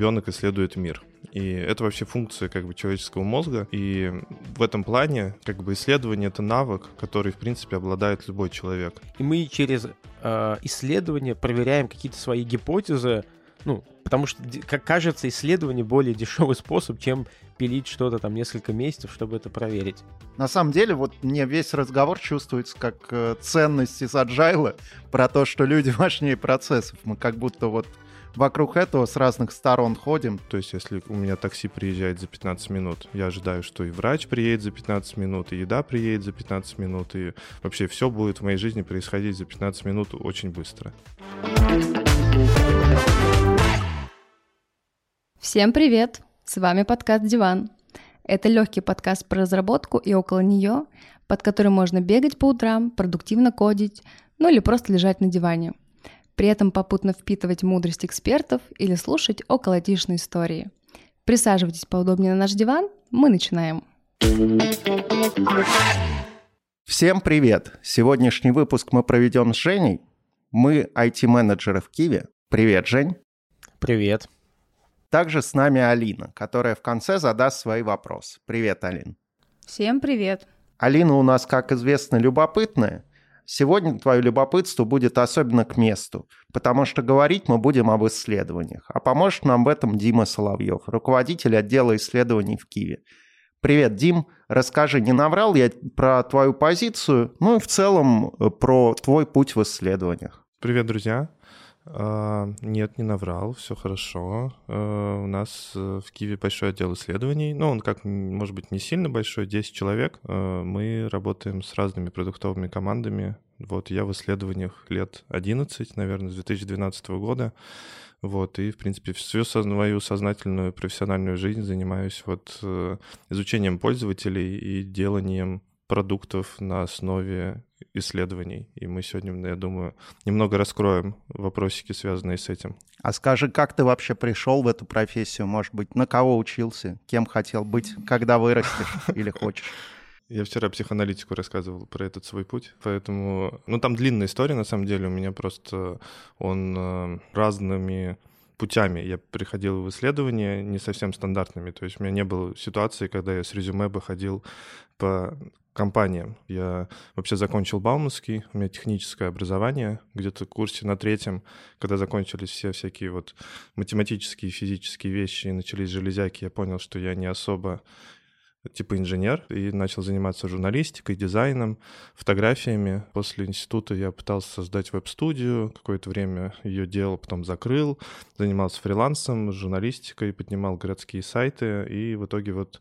ребенок исследует мир. И это вообще функция как бы человеческого мозга. И в этом плане как бы исследование — это навык, который, в принципе, обладает любой человек. И мы через э, исследование проверяем какие-то свои гипотезы, ну, потому что, как кажется, исследование более дешевый способ, чем пилить что-то там несколько месяцев, чтобы это проверить. На самом деле, вот мне весь разговор чувствуется как э, ценность из agile про то, что люди важнее процессов. Мы как будто вот вокруг этого с разных сторон ходим. То есть, если у меня такси приезжает за 15 минут, я ожидаю, что и врач приедет за 15 минут, и еда приедет за 15 минут, и вообще все будет в моей жизни происходить за 15 минут очень быстро. Всем привет! С вами подкаст «Диван». Это легкий подкаст про разработку и около нее, под который можно бегать по утрам, продуктивно кодить, ну или просто лежать на диване – при этом попутно впитывать мудрость экспертов или слушать околотишные истории. Присаживайтесь поудобнее на наш диван, мы начинаем. Всем привет! Сегодняшний выпуск мы проведем с Женей. Мы IT-менеджеры в Киеве. Привет, Жень. Привет. Также с нами Алина, которая в конце задаст свои вопросы. Привет, Алин. Всем привет. Алина у нас, как известно, любопытная, Сегодня твое любопытство будет особенно к месту, потому что говорить мы будем об исследованиях. А поможет нам в этом Дима Соловьев, руководитель отдела исследований в Киеве. Привет, Дим. Расскажи, не наврал я про твою позицию, ну и в целом э, про твой путь в исследованиях. Привет, друзья. Uh, нет, не наврал, все хорошо. Uh, у нас uh, в Киеве большой отдел исследований. Ну, он как, может быть, не сильно большой, 10 человек. Мы работаем с разными продуктовыми командами. Вот я в исследованиях лет 11, наверное, с 2012 года. Вот, и, в принципе, всю свою сознательную профессиональную жизнь занимаюсь вот э, изучением пользователей и деланием продуктов на основе исследований. И мы сегодня, я думаю, немного раскроем вопросики, связанные с этим. А скажи, как ты вообще пришел в эту профессию? Может быть, на кого учился? Кем хотел быть, когда вырастешь или хочешь? Я вчера психоаналитику рассказывал про этот свой путь, поэтому... Ну, там длинная история, на самом деле, у меня просто он э, разными путями я приходил в исследования, не совсем стандартными. То есть у меня не было ситуации, когда я с резюме бы ходил по компаниям. Я вообще закончил Бауманский, у меня техническое образование, где-то в курсе на третьем, когда закончились все всякие вот математические и физические вещи и начались железяки, я понял, что я не особо типа инженер и начал заниматься журналистикой, дизайном, фотографиями. После института я пытался создать веб-студию, какое-то время ее делал, потом закрыл, занимался фрилансом, журналистикой, поднимал городские сайты, и в итоге вот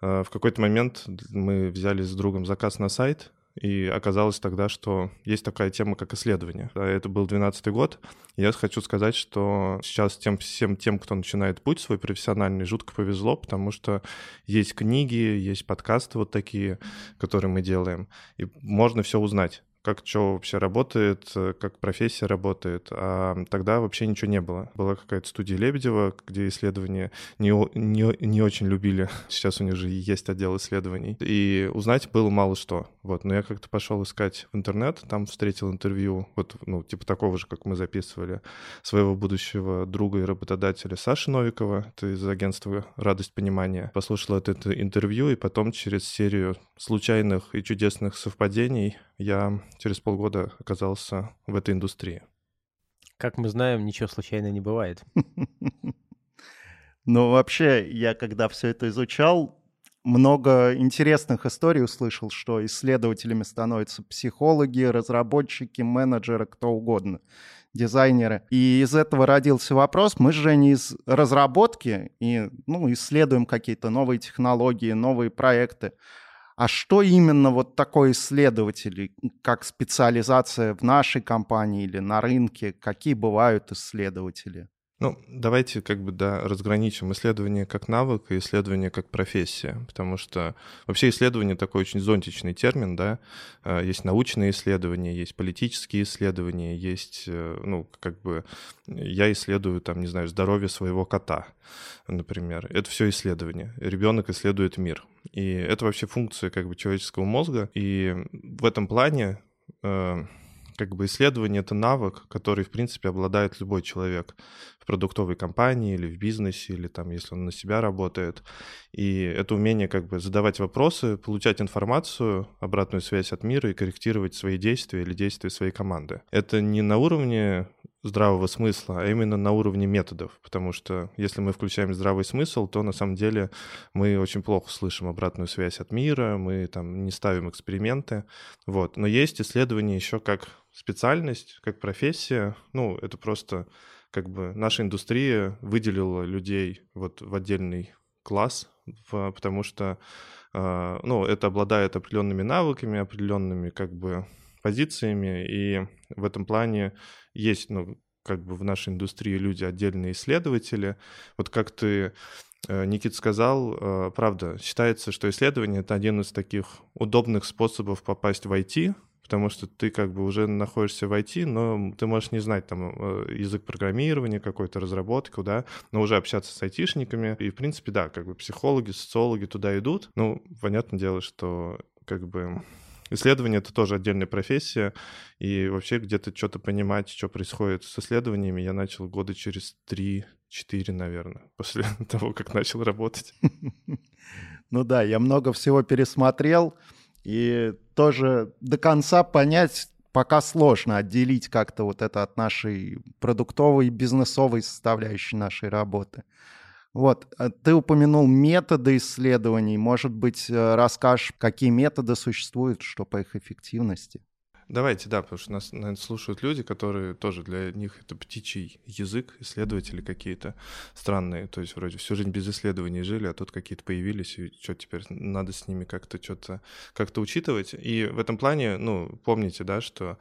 э, в какой-то момент мы взяли с другом заказ на сайт, и оказалось тогда, что есть такая тема, как исследование. Это был 2012 год. Я хочу сказать, что сейчас тем, всем тем, кто начинает путь свой профессиональный, жутко повезло, потому что есть книги, есть подкасты вот такие, которые мы делаем, и можно все узнать как что вообще работает, э, как профессия работает. А тогда вообще ничего не было. Была какая-то студия Лебедева, где исследования не, не, не очень любили. Сейчас у них же есть отдел исследований. И узнать было мало что. Вот. Но я как-то пошел искать в интернет, там встретил интервью, вот, ну, типа такого же, как мы записывали, своего будущего друга и работодателя Саши Новикова, это из агентства «Радость понимания». Послушал это интервью, и потом через серию случайных и чудесных совпадений я через полгода оказался в этой индустрии. Как мы знаем, ничего случайно не бывает. Ну, вообще, я когда все это изучал, много интересных историй услышал, что исследователями становятся психологи, разработчики, менеджеры, кто угодно, дизайнеры. И из этого родился вопрос, мы же не из разработки и ну, исследуем какие-то новые технологии, новые проекты. А что именно вот такой исследователь, как специализация в нашей компании или на рынке, какие бывают исследователи? Ну, давайте как бы, да, разграничим исследование как навык и исследование как профессия, потому что вообще исследование такой очень зонтичный термин, да, а, есть научные исследования, есть политические исследования, есть, э, ну, как бы, я исследую, там, не знаю, здоровье своего кота, например. Это все исследование. Ребенок исследует мир. И это вообще функция как бы человеческого мозга. И в этом плане э, как бы исследование — это навык, который, в принципе, обладает любой человек в продуктовой компании или в бизнесе, или там, если он на себя работает. И это умение как бы задавать вопросы, получать информацию, обратную связь от мира и корректировать свои действия или действия своей команды. Это не на уровне здравого смысла, а именно на уровне методов, потому что если мы включаем здравый смысл, то на самом деле мы очень плохо слышим обратную связь от мира, мы там не ставим эксперименты, вот. Но есть исследования еще как специальность, как профессия, ну, это просто как бы наша индустрия выделила людей вот в отдельный класс, потому что, э, ну, это обладает определенными навыками, определенными как бы позициями, и в этом плане есть, ну, как бы в нашей индустрии люди отдельные исследователи. Вот как ты э, Никит сказал, э, правда, считается, что исследование — это один из таких удобных способов попасть в IT, потому что ты как бы уже находишься в IT, но ты можешь не знать там э, язык программирования, какой-то разработку, да, но уже общаться с айтишниками. И, в принципе, да, как бы психологи, социологи туда идут. Ну, понятное дело, что как бы исследование — это тоже отдельная профессия, и вообще где-то что-то понимать, что происходит с исследованиями, я начал года через три четыре, наверное, после того, как начал работать. Ну да, я много всего пересмотрел. И тоже до конца понять пока сложно отделить как-то вот это от нашей продуктовой, бизнесовой составляющей нашей работы. Вот, а ты упомянул методы исследований. Может быть, э, расскажешь, какие методы существуют, что по их эффективности? Давайте, да, потому что нас, наверное, слушают люди, которые тоже для них это птичий язык, исследователи какие-то странные, то есть вроде всю жизнь без исследований жили, а тут какие-то появились, и что теперь надо с ними как-то что-то как-то учитывать. И в этом плане, ну, помните, да, что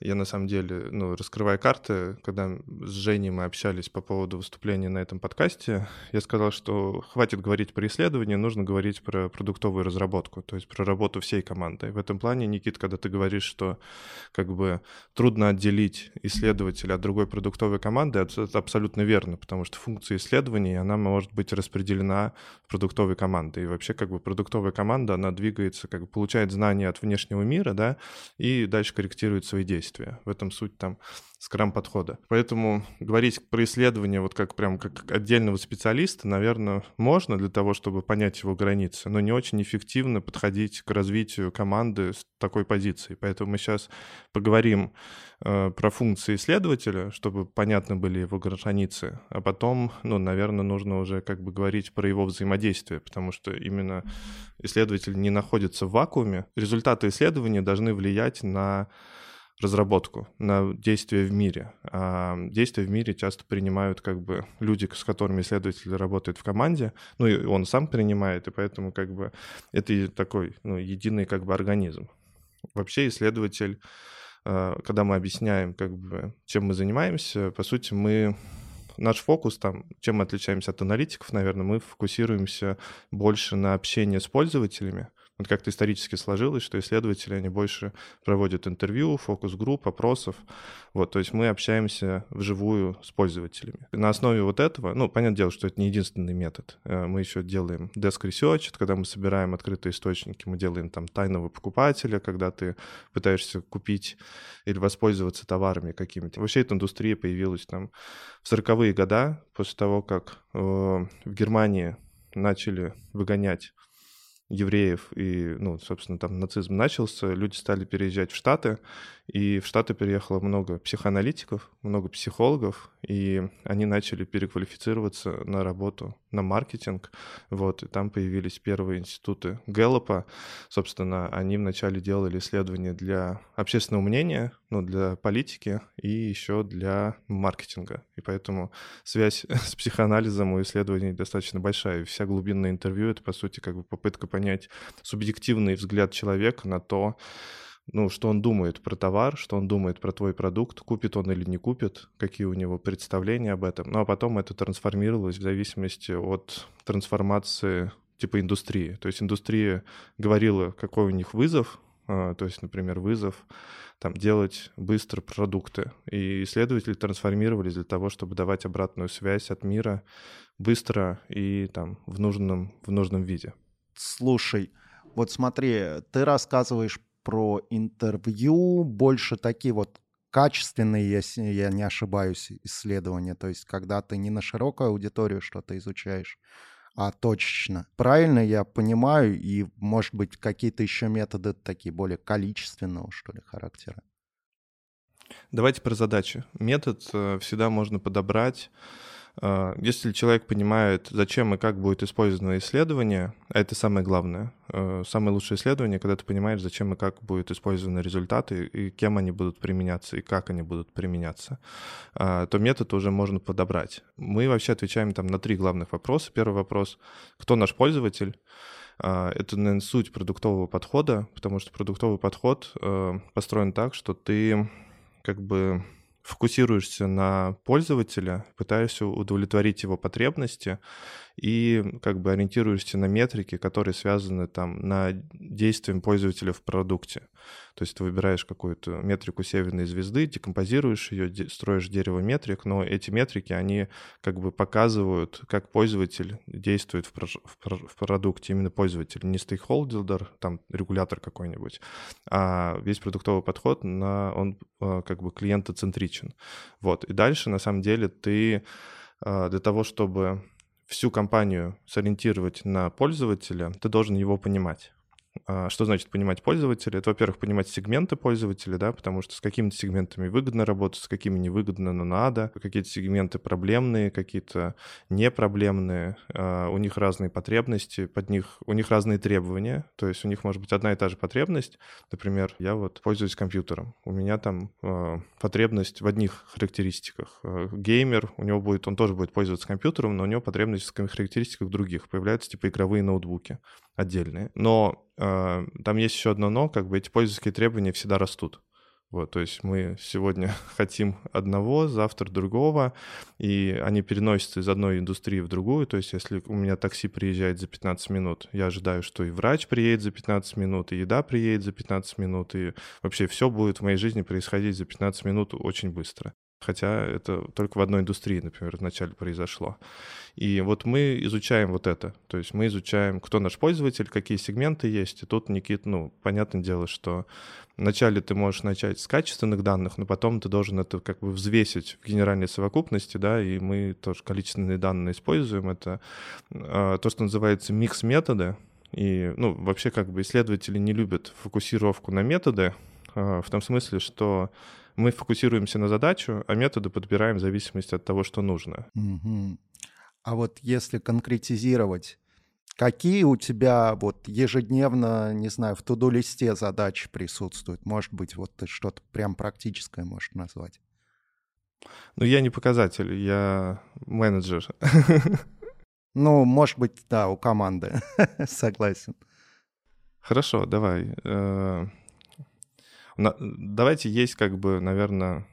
я на самом деле, ну, раскрывая карты, когда с Женей мы общались по поводу выступления на этом подкасте, я сказал, что хватит говорить про исследования, нужно говорить про продуктовую разработку, то есть про работу всей команды. В этом плане, Никит, когда ты говоришь, что как бы трудно отделить исследователя от другой продуктовой команды, это абсолютно верно, потому что функция исследований, она может быть распределена в продуктовой команды. И вообще как бы продуктовая команда, она двигается, как бы получает знания от внешнего мира, да, и дальше корректирует свои действия. В этом суть там скрам подхода. Поэтому говорить про исследование вот как прям как отдельного специалиста, наверное, можно для того, чтобы понять его границы, но не очень эффективно подходить к развитию команды с такой позиции. Поэтому мы сейчас поговорим э, про функции исследователя, чтобы понятны были его границы, а потом, ну, наверное, нужно уже как бы говорить про его взаимодействие, потому что именно исследователь не находится в вакууме. Результаты исследования должны влиять на разработку, на действия в мире. А действия в мире часто принимают как бы люди, с которыми исследователь работает в команде, ну и он сам принимает, и поэтому как бы это такой ну, единый как бы организм. Вообще исследователь, а, когда мы объясняем, как бы, чем мы занимаемся, по сути, мы наш фокус там, чем мы отличаемся от аналитиков, наверное, мы фокусируемся больше на общении с пользователями, вот как-то исторически сложилось, что исследователи, они больше проводят интервью, фокус-групп, опросов. Вот, то есть мы общаемся вживую с пользователями. На основе вот этого, ну, понятное дело, что это не единственный метод. Э, мы еще делаем desk research, когда мы собираем открытые источники, мы делаем там тайного покупателя, когда ты пытаешься купить или воспользоваться товарами какими-то. Вообще эта индустрия появилась там в 40-е годы, после того, как э, в Германии начали выгонять евреев, и, ну, собственно, там нацизм начался, люди стали переезжать в Штаты, и в Штаты переехало много психоаналитиков, много психологов, и они начали переквалифицироваться на работу, на маркетинг, вот, и там появились первые институты Гэллопа, собственно, они вначале делали исследования для общественного мнения, ну, для политики и еще для маркетинга, и поэтому связь с психоанализом у исследований достаточно большая, и вся глубинное интервью — это, по сути, как бы попытка понять субъективный взгляд человека на то, ну, что он думает про товар, что он думает про твой продукт, купит он или не купит, какие у него представления об этом. Ну, а потом это трансформировалось в зависимости от трансформации типа индустрии. То есть индустрия говорила, какой у них вызов, а, то есть, например, вызов там, делать быстро продукты. И исследователи трансформировались для того, чтобы давать обратную связь от мира быстро и там, в, нужном, в нужном виде. Слушай, вот смотри, ты рассказываешь про интервью, больше такие вот качественные, если я не ошибаюсь, исследования. То есть, когда ты не на широкую аудиторию что-то изучаешь, а точечно. Правильно я понимаю, и, может быть, какие-то еще методы такие более количественного, что ли, характера? Давайте про задачи. Метод э, всегда можно подобрать если человек понимает, зачем и как будет использовано исследование, а это самое главное, э, самое лучшее исследование, когда ты понимаешь, зачем и как будут использованы результаты, и кем они будут применяться, и как они будут применяться, а, то метод уже можно подобрать. Мы вообще отвечаем там на три главных вопроса. Первый вопрос — кто наш пользователь? А, это, наверное, суть продуктового подхода, потому что продуктовый подход э, построен так, что ты как бы фокусируешься на пользователя, пытаешься удовлетворить его потребности и как бы ориентируешься на метрики, которые связаны там на действием пользователя в продукте. То есть ты выбираешь какую-то метрику северной звезды, декомпозируешь ее, строишь дерево метрик, но эти метрики, они как бы показывают, как пользователь действует в, в, в продукте, именно пользователь, не стейкхолдер, там регулятор какой-нибудь, а весь продуктовый подход, на, он а, как бы клиентоцентричен. Вот, и дальше на самом деле ты а, для того, чтобы всю компанию сориентировать на пользователя, ты должен его понимать. А, что значит понимать пользователя? Это, во-первых, понимать сегменты пользователя, да, потому что с какими-то сегментами выгодно работать, с какими невыгодно, но надо. Какие-то сегменты проблемные, какие-то непроблемные. А, у них разные потребности, под них, у них разные требования. То есть у них может быть одна и та же потребность. Например, я вот пользуюсь компьютером. У меня там а, потребность в одних характеристиках. Геймер, у него будет, он тоже будет пользоваться компьютером, но у него потребность в характеристиках других. Появляются типа игровые ноутбуки отдельные. Но э, там есть еще одно но, как бы эти пользовательские требования всегда растут. Вот, то есть мы сегодня хотим одного, завтра другого, и они переносятся из одной индустрии в другую. То есть если у меня такси приезжает за 15 минут, я ожидаю, что и врач приедет за 15 минут, и еда приедет за 15 минут, и вообще все будет в моей жизни происходить за 15 минут очень быстро. Хотя это только в одной индустрии, например, вначале произошло. И вот мы изучаем вот это. То есть мы изучаем, кто наш пользователь, какие сегменты есть. И тут, Никит, ну, понятное дело, что вначале ты можешь начать с качественных данных, но потом ты должен это как бы взвесить в генеральной совокупности, да, и мы тоже количественные данные используем. Это э, то, что называется микс-методы. И, ну, вообще как бы исследователи не любят фокусировку на методы, э, в том смысле, что мы фокусируемся на задачу, а методы подбираем в зависимости от того, что нужно. Угу. А вот если конкретизировать, какие у тебя вот ежедневно, не знаю, в туду-листе задачи присутствуют? Может быть, вот ты что-то прям практическое можешь назвать? Ну, я не показатель, я менеджер. Ну, может быть, да, у команды. Согласен. Хорошо, давай. Давайте есть как бы, наверное,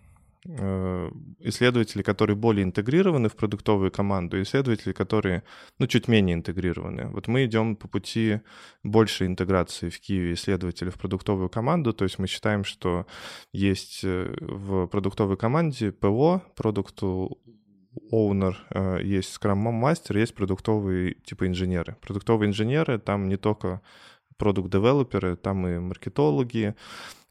э, исследователи, которые более интегрированы в продуктовую команду, исследователи, которые, ну, чуть менее интегрированы. Вот мы идем по пути большей интеграции в Киеве исследователей в продуктовую команду, то есть мы считаем, что есть э, в продуктовой команде ПО, продукту оунер, э, есть скрам-мастер, есть продуктовые типа инженеры. Продуктовые инженеры там не только продукт-девелоперы, там и маркетологи,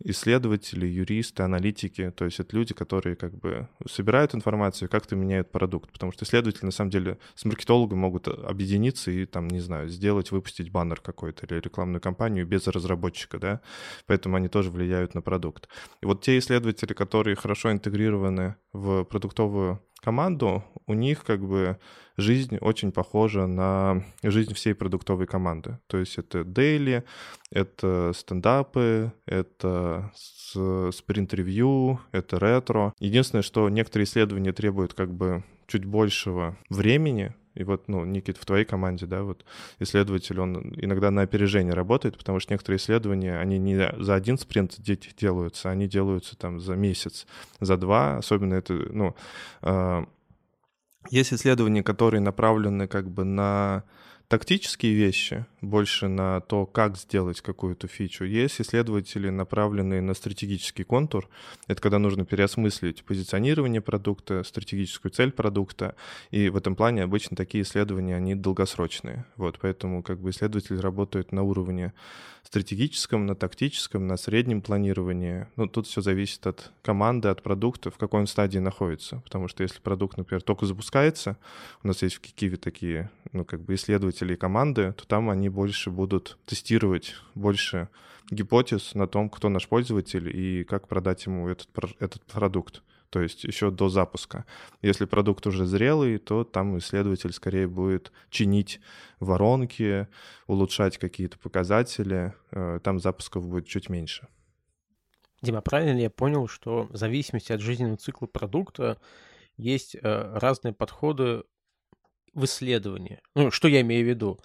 исследователи, юристы, аналитики. То есть это люди, которые как бы собирают информацию, как-то меняют продукт. Потому что исследователи, на самом деле, с маркетологом могут объединиться и, там, не знаю, сделать, выпустить баннер какой-то или рекламную кампанию без разработчика, да. Поэтому они тоже влияют на продукт. И вот те исследователи, которые хорошо интегрированы в продуктовую команду, у них как бы жизнь очень похожа на жизнь всей продуктовой команды. То есть это дейли, это стендапы, это спринт-ревью, это ретро. Единственное, что некоторые исследования требуют как бы чуть большего времени, И вот, ну, Никит, в твоей команде, да, вот исследователь, он иногда на опережение работает, потому что некоторые исследования, они не за один спринт делаются, они делаются там за месяц, за два, особенно это, ну, э, есть исследования, которые направлены как бы на тактические вещи, больше на то, как сделать какую-то фичу. Есть исследователи, направленные на стратегический контур. Это когда нужно переосмыслить позиционирование продукта, стратегическую цель продукта. И в этом плане обычно такие исследования, они долгосрочные. Вот, поэтому как бы исследователи работают на уровне стратегическом, на тактическом, на среднем планировании. Ну, тут все зависит от команды, от продукта, в какой он стадии находится. Потому что если продукт, например, только запускается, у нас есть в Киеве такие, ну, как бы исследователи и команды, то там они больше будут тестировать больше гипотез на том, кто наш пользователь и как продать ему этот, этот продукт. То есть еще до запуска. Если продукт уже зрелый, то там исследователь скорее будет чинить воронки, улучшать какие-то показатели. Э, там запусков будет чуть меньше. Дима, правильно ли я понял, что в зависимости от жизненного цикла продукта есть э, разные подходы в исследовании? Ну, что я имею в виду?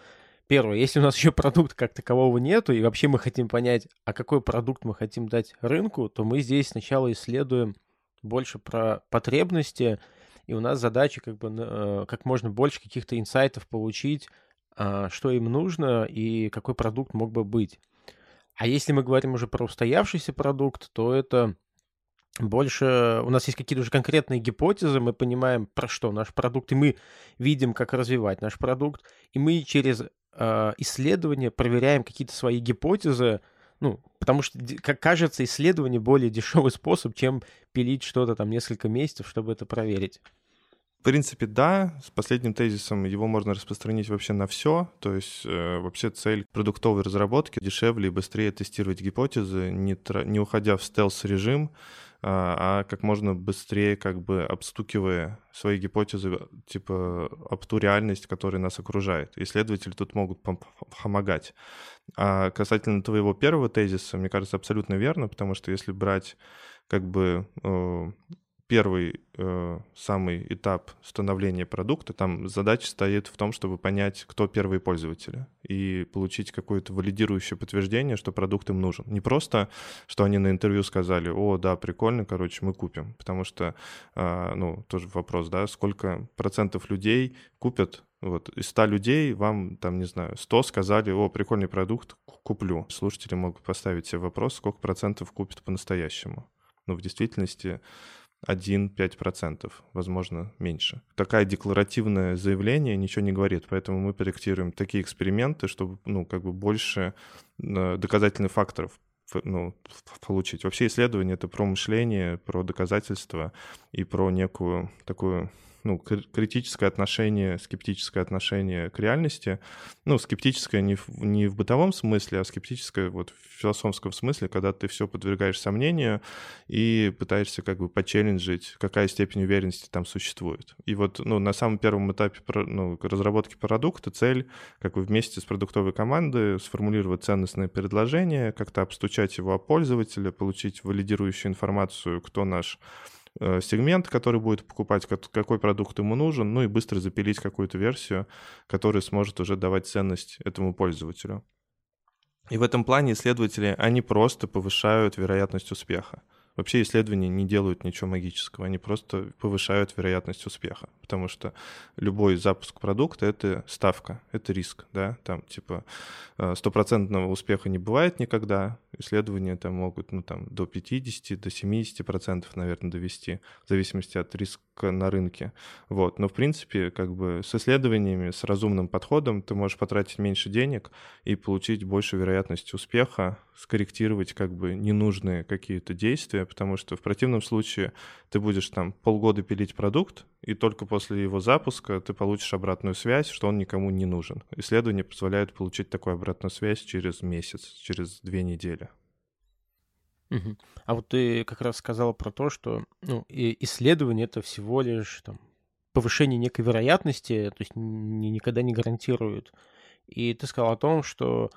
Первое, если у нас еще продукта как такового нету, и вообще мы хотим понять, а какой продукт мы хотим дать рынку, то мы здесь сначала исследуем больше про потребности, и у нас задача как бы э, как можно больше каких-то инсайтов получить, а, что им нужно и какой продукт мог бы быть. А если мы говорим уже про устоявшийся продукт, то это больше у нас есть какие-то уже конкретные гипотезы, мы понимаем, про что наш продукт, и мы видим, как развивать наш продукт, и мы через э, исследования проверяем какие-то свои гипотезы, ну, потому что, как кажется, исследование более дешевый способ, чем пилить что-то там несколько месяцев, чтобы это проверить. В принципе, да. С последним тезисом его можно распространить вообще на все. То есть э, вообще цель продуктовой разработки дешевле и быстрее тестировать гипотезы, не, тра- не уходя в стелс-режим, а, а как можно быстрее как бы обстукивая свои гипотезы типа об ту реальность, которая нас окружает. Исследователи тут могут помогать. А касательно твоего первого тезиса, мне кажется, абсолютно верно, потому что если брать как бы э, первый э, самый этап становления продукта, там задача стоит в том, чтобы понять, кто первые пользователи, и получить какое-то валидирующее подтверждение, что продукт им нужен. Не просто, что они на интервью сказали, о, да, прикольно, короче, мы купим. Потому что, э, ну, тоже вопрос, да, сколько процентов людей купят вот, из 100 людей вам, там, не знаю, 100 сказали, о, прикольный продукт, куплю. Слушатели могут поставить себе вопрос, сколько процентов купят по-настоящему. Но в действительности 1-5%, возможно, меньше. Такое декларативное заявление ничего не говорит, поэтому мы проектируем такие эксперименты, чтобы, ну, как бы больше э, доказательных факторов ну, получить. Вообще исследование — это про мышление, про доказательства и про некую такую ну, критическое отношение, скептическое отношение к реальности. Ну, скептическое не в, не в бытовом смысле, а скептическое вот в философском смысле, когда ты все подвергаешь сомнению и пытаешься как бы почелленджить, какая степень уверенности там существует. И вот ну, на самом первом этапе ну, разработки продукта цель как бы вместе с продуктовой командой сформулировать ценностное предложение, как-то обстучать его о пользователя, получить валидирующую информацию, кто наш сегмент, который будет покупать, какой продукт ему нужен, ну и быстро запилить какую-то версию, которая сможет уже давать ценность этому пользователю. И в этом плане исследователи, они просто повышают вероятность успеха. Вообще исследования не делают ничего магического, они просто повышают вероятность успеха, потому что любой запуск продукта — это ставка, это риск, да, там типа э, стопроцентного успеха не бывает никогда, исследования там могут, ну там до 50, до 70 процентов, наверное, довести, в зависимости от риска на рынке, вот, но в принципе как бы с исследованиями, с разумным подходом ты можешь потратить меньше денег и получить больше вероятность успеха, скорректировать как бы ненужные какие-то действия, потому что в противном случае ты будешь там полгода пилить продукт, и только после его запуска ты получишь обратную связь, что он никому не нужен. Исследования позволяют получить такую обратную связь через месяц, через две недели. Угу. А вот ты как раз сказала про то, что ну, исследование это всего лишь там, повышение некой вероятности, то есть ни, никогда не гарантирует. И ты сказал о том, что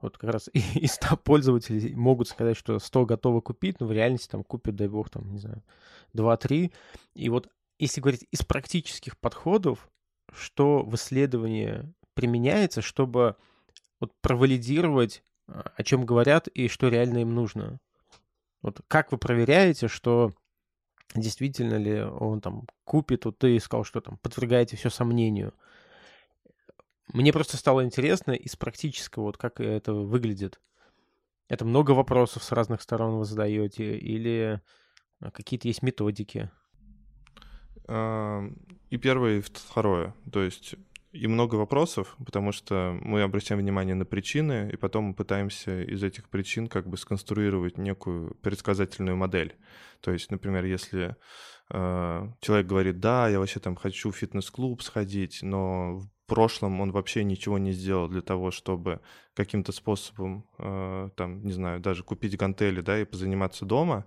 вот как раз из 100 пользователей могут сказать, что 100 готовы купить, но в реальности там купят, дай бог, там, не знаю, 2-3. И вот если говорить из практических подходов, что в исследовании применяется, чтобы вот провалидировать, а, о чем говорят и что реально им нужно? Вот как вы проверяете, что действительно ли он там купит, вот ты сказал, что там подвергаете все сомнению. Мне просто стало интересно из практического, вот как это выглядит. Это много вопросов с разных сторон вы задаете или а, какие-то есть методики? И первое, и второе. То есть и много вопросов, потому что мы обращаем внимание на причины, и потом мы пытаемся из этих причин как бы сконструировать некую предсказательную модель. То есть, например, если э, человек говорит, да, я вообще там хочу в фитнес-клуб сходить, но в прошлом он вообще ничего не сделал для того, чтобы каким-то способом, э, там, не знаю, даже купить гантели, да, и позаниматься дома,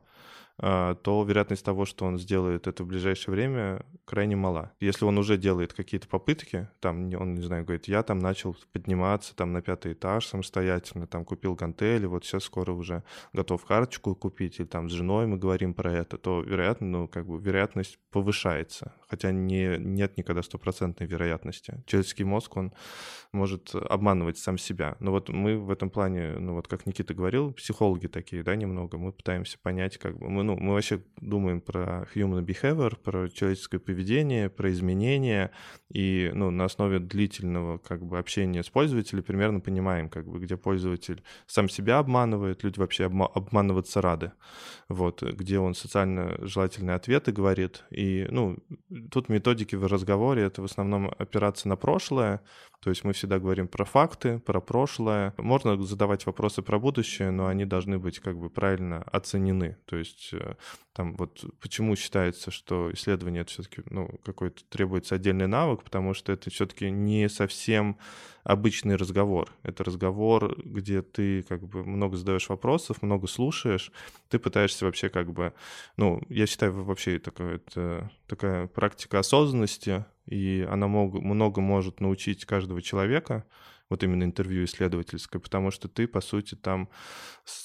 то вероятность того, что он сделает это в ближайшее время, крайне мала. Если он уже делает какие-то попытки, там, он, не знаю, говорит, я там начал подниматься там на пятый этаж самостоятельно, там купил гантели, вот сейчас скоро уже готов карточку купить, или там с женой мы говорим про это, то вероятно, ну, как бы вероятность повышается, хотя не, нет никогда стопроцентной вероятности. Человеческий мозг, он может обманывать сам себя. Но вот мы в этом плане, ну вот как Никита говорил, психологи такие, да, немного, мы пытаемся понять, как бы, мы, ну, мы вообще думаем про human behavior, про человеческое поведение, про изменения, и, ну, на основе длительного, как бы, общения с пользователем примерно понимаем, как бы, где пользователь сам себя обманывает, люди вообще обма- обманываться рады, вот, где он социально желательные ответы говорит, и, ну, тут методики в разговоре, это в основном опираться на прошлое, то есть мы всегда говорим про факты, про прошлое. Можно задавать вопросы про будущее, но они должны быть как бы правильно оценены. То есть э, там вот почему считается, что исследование это все-таки ну, какой-то требуется отдельный навык, потому что это все-таки не совсем обычный разговор. Это разговор, где ты как бы много задаешь вопросов, много слушаешь, ты пытаешься вообще как бы, ну, я считаю вообще такая, это, такая практика осознанности, и она мог, много может научить каждого человека, вот именно интервью исследовательское, потому что ты, по сути, там,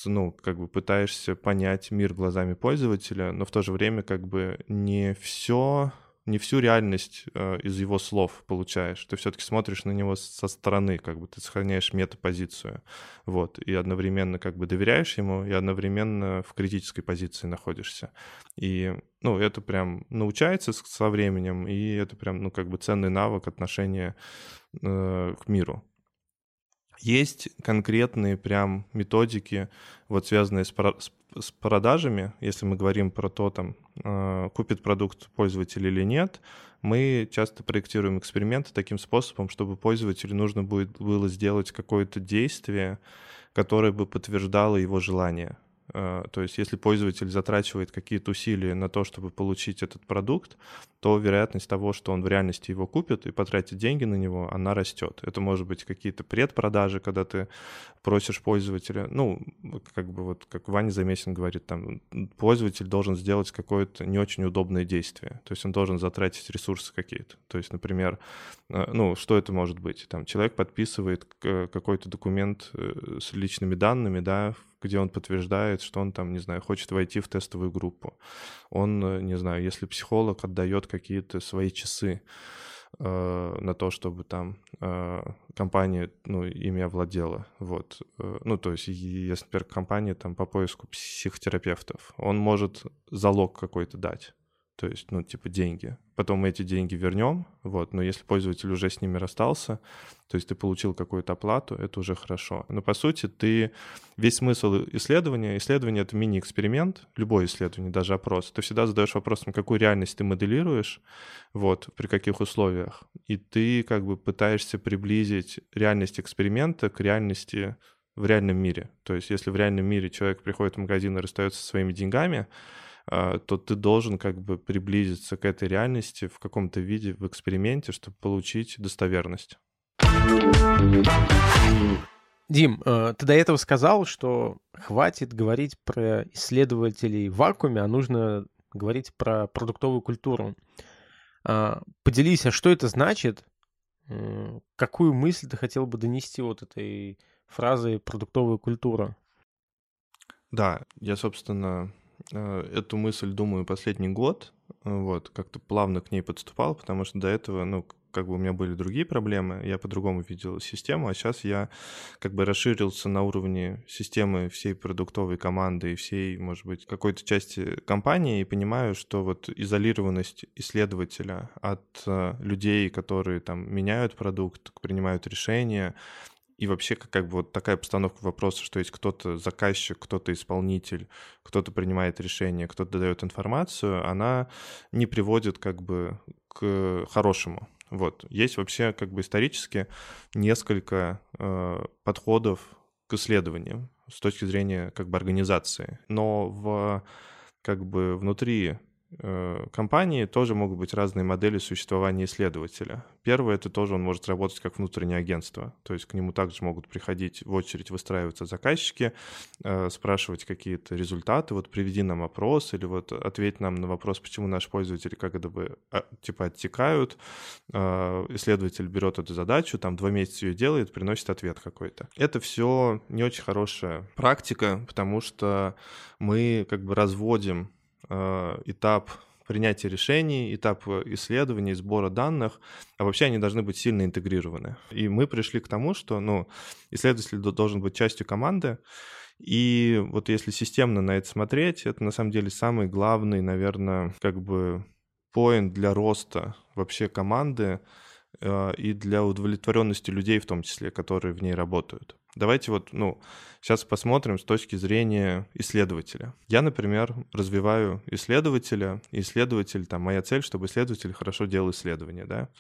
ну, как бы пытаешься понять мир глазами пользователя, но в то же время как бы не все не всю реальность э, из его слов получаешь. Ты все-таки смотришь на него со стороны, как бы ты сохраняешь метапозицию. Вот. И одновременно как бы доверяешь ему, и одновременно в критической позиции находишься. И, ну, это прям научается со временем, и это прям, ну, как бы ценный навык отношения э, к миру. Есть конкретные прям методики, вот связанные с, с продажами, если мы говорим про то, там, э, купит продукт пользователь или нет, мы часто проектируем эксперименты таким способом, чтобы пользователю нужно будет было сделать какое-то действие, которое бы подтверждало его желание. Э, то есть если пользователь затрачивает какие-то усилия на то, чтобы получить этот продукт, то вероятность того, что он в реальности его купит и потратит деньги на него, она растет. Это может быть какие-то предпродажи, когда ты просишь пользователя, ну, как бы вот, как Ваня Замесин говорит, там, пользователь должен сделать какое-то не очень удобное действие. То есть он должен затратить ресурсы какие-то. То есть, например, э, ну, что это может быть? Там человек подписывает какой-то документ э, с личными данными, да, где он подтверждает, что он там, не знаю, хочет войти в тестовую группу. Он, э, не знаю, если психолог отдает какие-то свои часы э, на то, чтобы там э, компания, ну, ими овладела, вот. Э, ну, то есть, если, например, компания там по поиску психотерапевтов, он может залог какой-то дать то есть, ну, типа деньги. Потом мы эти деньги вернем, вот, но если пользователь уже с ними расстался, то есть ты получил какую-то оплату, это уже хорошо. Но по сути ты, весь смысл исследования, исследование — это мини-эксперимент, любое исследование, даже опрос. Ты всегда задаешь вопросом, какую реальность ты моделируешь, вот, при каких условиях, и ты как бы пытаешься приблизить реальность эксперимента к реальности в реальном мире. То есть если в реальном мире человек приходит в магазин и расстается со своими деньгами, то ты должен как бы приблизиться к этой реальности в каком-то виде в эксперименте, чтобы получить достоверность. Дим, э, ты до этого сказал, что хватит говорить про исследователей в вакууме, а нужно говорить про продуктовую культуру. А, поделись, а что это значит? Какую мысль ты хотел бы донести вот этой фразой «продуктовая культура»? Да, я, собственно, эту мысль думаю последний год, вот, как-то плавно к ней подступал, потому что до этого, ну, как бы у меня были другие проблемы, я по-другому видел систему, а сейчас я как бы расширился на уровне системы всей продуктовой команды и всей, может быть, какой-то части компании и понимаю, что вот изолированность исследователя от э, людей, которые там меняют продукт, принимают решения, и вообще как, бы вот такая постановка вопроса, что есть кто-то заказчик, кто-то исполнитель, кто-то принимает решение, кто-то дает информацию, она не приводит как бы к хорошему. Вот. Есть вообще как бы исторически несколько э, подходов к исследованиям с точки зрения как бы организации. Но в как бы внутри компании тоже могут быть разные модели существования исследователя. Первое, это тоже он может работать как внутреннее агентство, то есть к нему также могут приходить в очередь выстраиваться заказчики, э, спрашивать какие-то результаты, вот приведи нам опрос или вот ответь нам на вопрос, почему наши пользователи как это бы а, типа оттекают. Э, исследователь берет эту задачу, там два месяца ее делает, приносит ответ какой-то. Это все не очень хорошая практика, потому что мы как бы разводим Э, этап принятия решений, этап исследований, сбора данных, а вообще они должны быть сильно интегрированы. И мы пришли к тому, что ну, исследователь должен быть частью команды, и вот если системно на это смотреть, это на самом деле самый главный, наверное, как бы поинт для роста вообще команды э, и для удовлетворенности людей в том числе, которые в ней работают. Давайте вот, ну, сейчас посмотрим с точки зрения исследователя. Я, например, развиваю исследователя, исследователь, там, моя цель, чтобы исследователь хорошо делал исследования, да.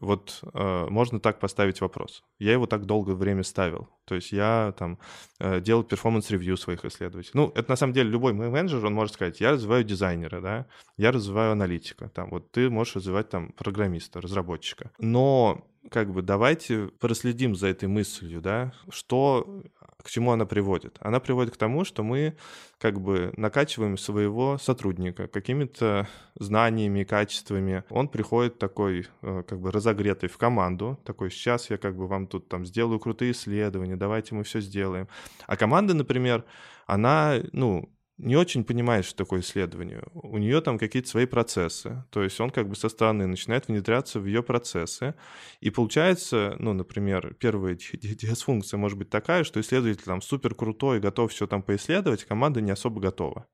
Вот э, можно так поставить вопрос. Я его так долгое время ставил. То есть я там э, делал performance review своих исследователей. Ну, это на самом деле любой мой менеджер, он может сказать, я развиваю дизайнера, да, я развиваю аналитика, там, вот ты можешь развивать там программиста, разработчика. Но как бы давайте проследим за этой мыслью, да, что, к чему она приводит. Она приводит к тому, что мы как бы накачиваем своего сотрудника какими-то знаниями, качествами. Он приходит такой, э, как бы разогретый в команду, такой, сейчас я как бы вам тут там сделаю крутые исследования, давайте мы все сделаем. А команда, например, она, ну, не очень понимает, что такое исследование. У нее там какие-то свои процессы. То есть он как бы со стороны начинает внедряться в ее процессы. И получается, ну, например, первая дисфункция может быть такая, что исследователь там супер крутой, готов все там поисследовать, команда не особо готова.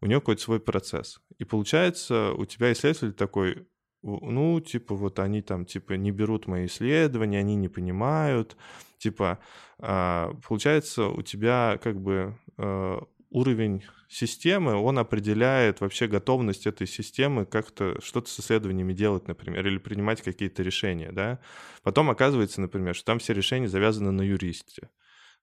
У нее какой-то свой процесс. И получается, у тебя исследователь такой, ну, типа, вот они там, типа, не берут мои исследования, они не понимают. Типа, а, получается, у тебя как бы а, уровень системы, он определяет вообще готовность этой системы как-то что-то с исследованиями делать, например, или принимать какие-то решения, да. Потом оказывается, например, что там все решения завязаны на юристе.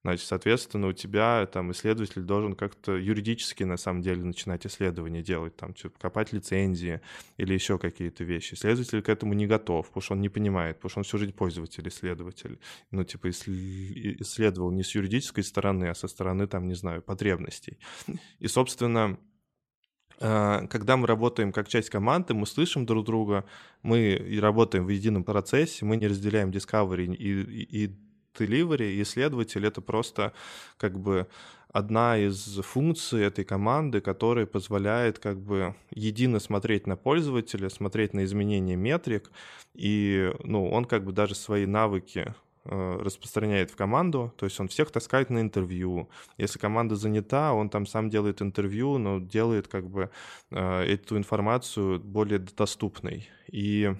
Значит, соответственно, у тебя там исследователь должен как-то юридически на самом деле начинать исследования делать, там, типа, копать лицензии или еще какие-то вещи. Исследователь к этому не готов, потому что он не понимает, потому что он всю жизнь пользователь, исследователь. Ну, типа, исследовал не с юридической стороны, а со стороны, там, не знаю, потребностей. И, собственно, а, когда мы работаем как часть команды, мы слышим друг друга, мы работаем в едином процессе, мы не разделяем discovery и, и, и delivery, исследователь — это просто как бы одна из функций этой команды, которая позволяет как бы едино смотреть на пользователя, смотреть на изменения метрик, и ну, он как бы даже свои навыки э, распространяет в команду, то есть он всех таскает на интервью. Если команда занята, он там сам делает интервью, но делает как бы э, эту информацию более доступной. И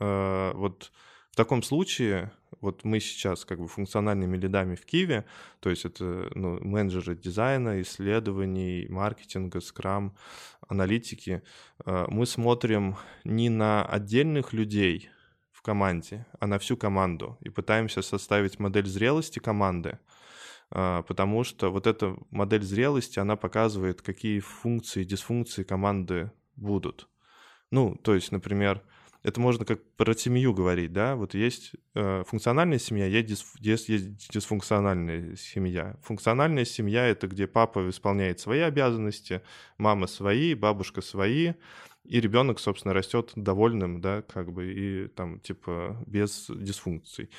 э, вот в таком случае вот мы сейчас как бы функциональными лидами в Киеве, то есть это ну, менеджеры дизайна, исследований, маркетинга, скрам, аналитики, э, мы смотрим не на отдельных людей в команде, а на всю команду и пытаемся составить модель зрелости команды, э, потому что вот эта модель зрелости, она показывает, какие функции и дисфункции команды будут. Ну, то есть, например, это можно как про семью говорить, да, вот есть э, функциональная семья, есть, дис, есть, есть дисфункциональная семья. Функциональная семья — это где папа исполняет свои обязанности, мама свои, бабушка свои, и ребенок, собственно, растет довольным, да, как бы, и там, типа, без дисфункций.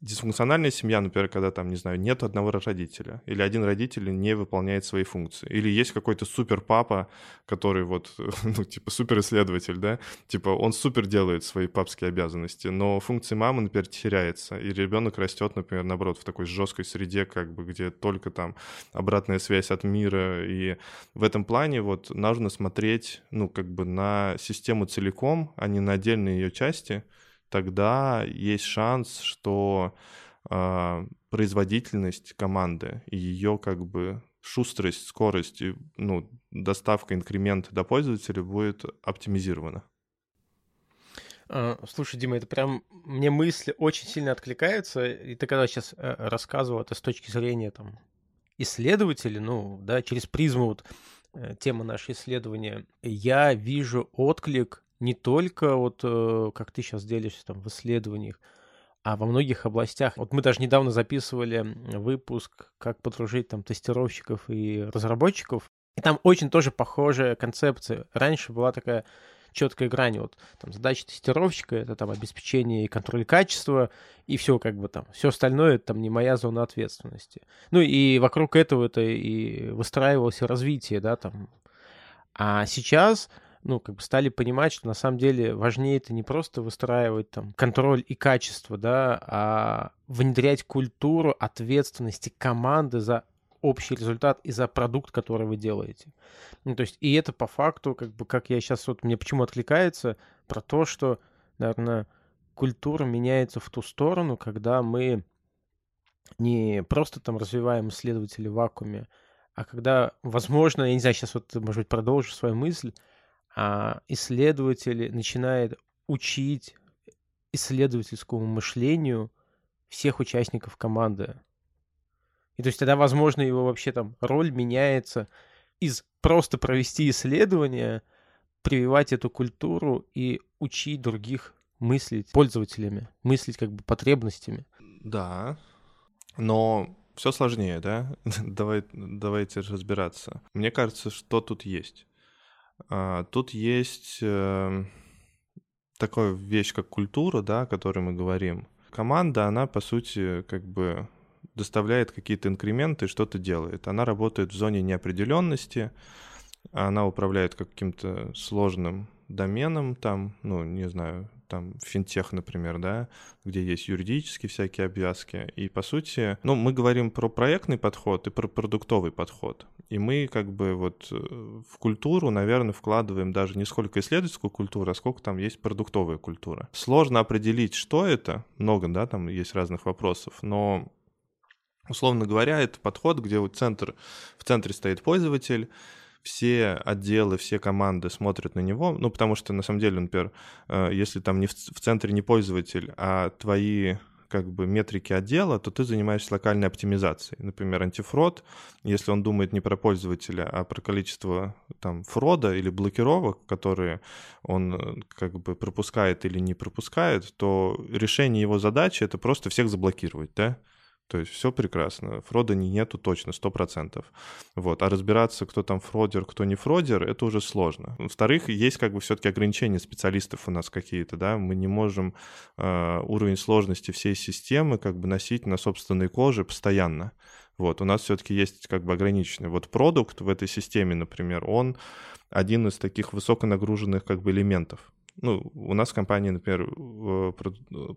Дисфункциональная семья, например, когда там, не знаю, нет одного родителя, или один родитель не выполняет свои функции, или есть какой-то супер папа, который вот, ну, типа, супер исследователь, да, типа, он супер делает свои папские обязанности, но функции мамы, например, теряется, и ребенок растет, например, наоборот, в такой жесткой среде, как бы, где только там обратная связь от мира, и в этом плане вот нужно смотреть, ну, как бы на систему целиком, а не на отдельные ее части, тогда есть шанс, что э, производительность команды и ее как бы шустрость, скорость, и, ну, доставка инкремента до пользователя будет оптимизирована. А, слушай, Дима, это прям мне мысли очень сильно откликаются. И ты когда сейчас э, рассказывал это с точки зрения там исследователей, ну, да, через призму вот тема нашего исследования, я вижу отклик не только вот, э, как ты сейчас делишься там в исследованиях, а во многих областях. Вот мы даже недавно записывали выпуск «Как подружить там тестировщиков и разработчиков». И там очень тоже похожая концепция. Раньше была такая четкой грани. Вот там задача тестировщика — это там обеспечение и контроль качества, и все как бы там. Все остальное — это там не моя зона ответственности. Ну и вокруг этого это и выстраивалось развитие, да, там. А сейчас ну, как бы стали понимать, что на самом деле важнее это не просто выстраивать там контроль и качество, да, а внедрять культуру ответственности команды за общий результат и за продукт, который вы делаете. Ну, то есть, и это по факту, как бы, как я сейчас вот, мне почему откликается, про то, что, наверное, культура меняется в ту сторону, когда мы не просто там развиваем исследователи в вакууме, а когда, возможно, я не знаю, сейчас вот, может быть, продолжу свою мысль, а исследователи начинают учить исследовательскому мышлению всех участников команды. И то есть тогда, возможно, его вообще там роль меняется из просто провести исследование, прививать эту культуру и учить других мыслить пользователями, мыслить как бы потребностями. Да, но все сложнее, да? Давай, давайте разбираться. Мне кажется, что тут есть. А, тут есть э, такая вещь, как культура, да, о которой мы говорим. Команда, она, по сути, как бы доставляет какие-то инкременты что-то делает. Она работает в зоне неопределенности, она управляет каким-то сложным доменом, там, ну, не знаю, там финтех, например, да, где есть юридические всякие обвязки. И по сути, ну, мы говорим про проектный подход и про продуктовый подход. И мы как бы вот э, в культуру, наверное, вкладываем даже не сколько исследовательскую культуру, а сколько там есть продуктовая культура. Сложно определить, что это, много, да, там есть разных вопросов, но Условно говоря, это подход, где вот центр, в центре стоит пользователь, все отделы, все команды смотрят на него, ну, потому что, на самом деле, например, э, если там не в, в центре не пользователь, а твои как бы метрики отдела, то ты занимаешься локальной оптимизацией. Например, антифрод, если он думает не про пользователя, а про количество там фрода или блокировок, которые он э, как бы пропускает или не пропускает, то решение его задачи — это просто всех заблокировать, да? То есть все прекрасно. Фрода не нету точно, 100%. Вот. А разбираться, кто там фродер, кто не фродер, это уже сложно. Во-вторых, есть как бы все-таки ограничения специалистов у нас какие-то, да, мы не можем э, уровень сложности всей системы как бы носить на собственной коже постоянно. Вот, у нас все-таки есть как бы ограниченный. Вот продукт в этой системе, например, он один из таких высоконагруженных как бы элементов ну, у нас в компании, например,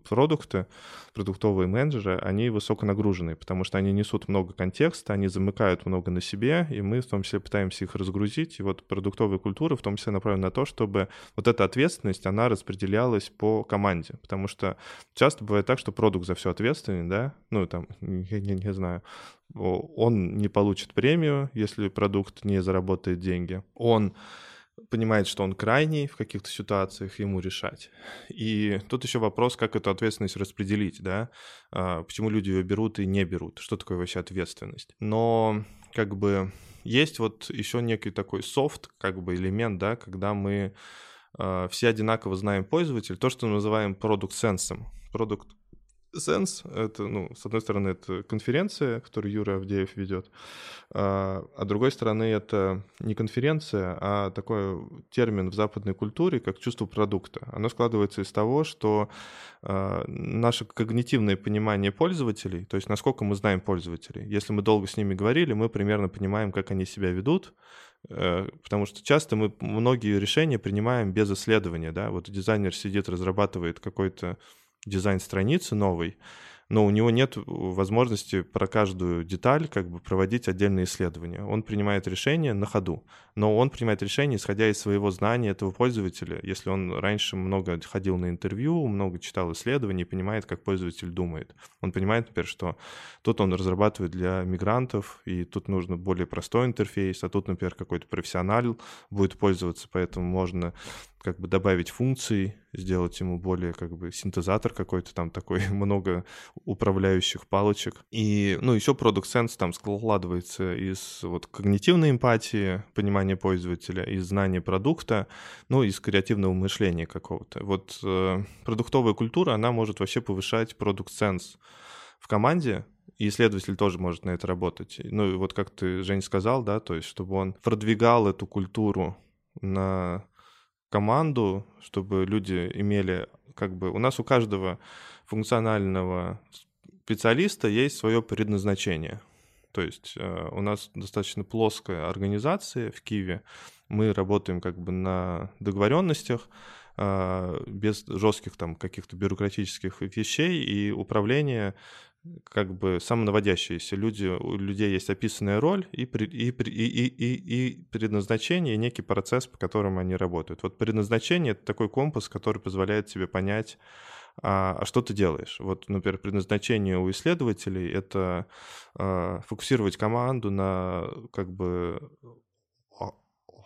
продукты, продуктовые менеджеры, они высоко нагружены, потому что они несут много контекста, они замыкают много на себе, и мы в том числе пытаемся их разгрузить. И вот продуктовая культура в том числе направлена на то, чтобы вот эта ответственность, она распределялась по команде, потому что часто бывает так, что продукт за все ответственный, да, ну, там, я не, не знаю, он не получит премию, если продукт не заработает деньги. Он понимает, что он крайний в каких-то ситуациях, ему решать. И тут еще вопрос, как эту ответственность распределить, да, а, почему люди ее берут и не берут, что такое вообще ответственность. Но как бы есть вот еще некий такой софт, как бы элемент, да, когда мы э, все одинаково знаем пользователя, то, что мы называем продукт сенсом. Продукт Sense — это, ну, с одной стороны, это конференция, которую Юра Авдеев ведет, а, а с другой стороны, это не конференция, а такой термин в западной культуре, как чувство продукта. Оно складывается из того, что а, наше когнитивное понимание пользователей, то есть насколько мы знаем пользователей, если мы долго с ними говорили, мы примерно понимаем, как они себя ведут, э, потому что часто мы многие решения принимаем без исследования, да, вот дизайнер сидит, разрабатывает какой-то дизайн страницы новый, но у него нет возможности про каждую деталь как бы проводить отдельные исследования. Он принимает решение на ходу, но он принимает решение, исходя из своего знания этого пользователя. Если он раньше много ходил на интервью, много читал исследований, понимает, как пользователь думает. Он понимает, например, что тут он разрабатывает для мигрантов, и тут нужно более простой интерфейс, а тут, например, какой-то профессионал будет пользоваться, поэтому можно как бы добавить функций, сделать ему более как бы синтезатор какой-то там такой, много управляющих палочек. И, ну, еще Product Sense там складывается из вот когнитивной эмпатии, понимания пользователя, из знания продукта, ну, из креативного мышления какого-то. Вот э, продуктовая культура, она может вообще повышать Product Sense в команде, и исследователь тоже может на это работать. Ну, и вот как ты, Жень, сказал, да, то есть чтобы он продвигал эту культуру на команду, чтобы люди имели как бы... У нас у каждого функционального специалиста есть свое предназначение. То есть э, у нас достаточно плоская организация в Киеве. Мы работаем как бы на договоренностях, э, без жестких там каких-то бюрократических вещей, и управление как бы самонаводящиеся. Люди, у людей есть описанная роль и, и, и, и, и предназначение, и некий процесс, по которому они работают. Вот предназначение — это такой компас, который позволяет тебе понять, а, а что ты делаешь. Вот, например, предназначение у исследователей — это а, фокусировать команду на как бы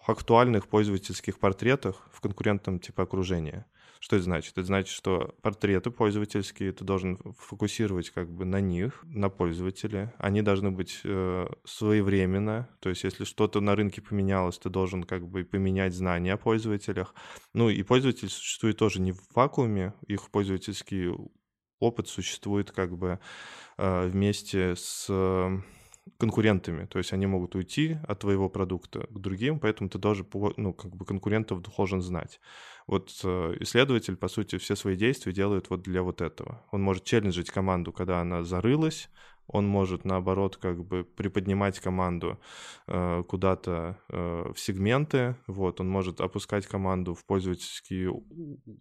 актуальных пользовательских портретах в конкурентном типа окружения. Что это значит? Это значит, что портреты пользовательские ты должен фокусировать как бы на них, на пользователе. Они должны быть э, своевременно. То есть, если что-то на рынке поменялось, ты должен как бы поменять знания о пользователях. Ну и пользователь существует тоже не в вакууме, их пользовательский опыт существует как бы э, вместе с конкурентами, то есть они могут уйти от твоего продукта к другим, поэтому ты даже, ну, как бы конкурентов должен знать. Вот э, исследователь, по сути, все свои действия делает вот для вот этого. Он может челленджить команду, когда она зарылась, он может, наоборот, как бы приподнимать команду э, куда-то э, в сегменты, вот, он может опускать команду в пользовательский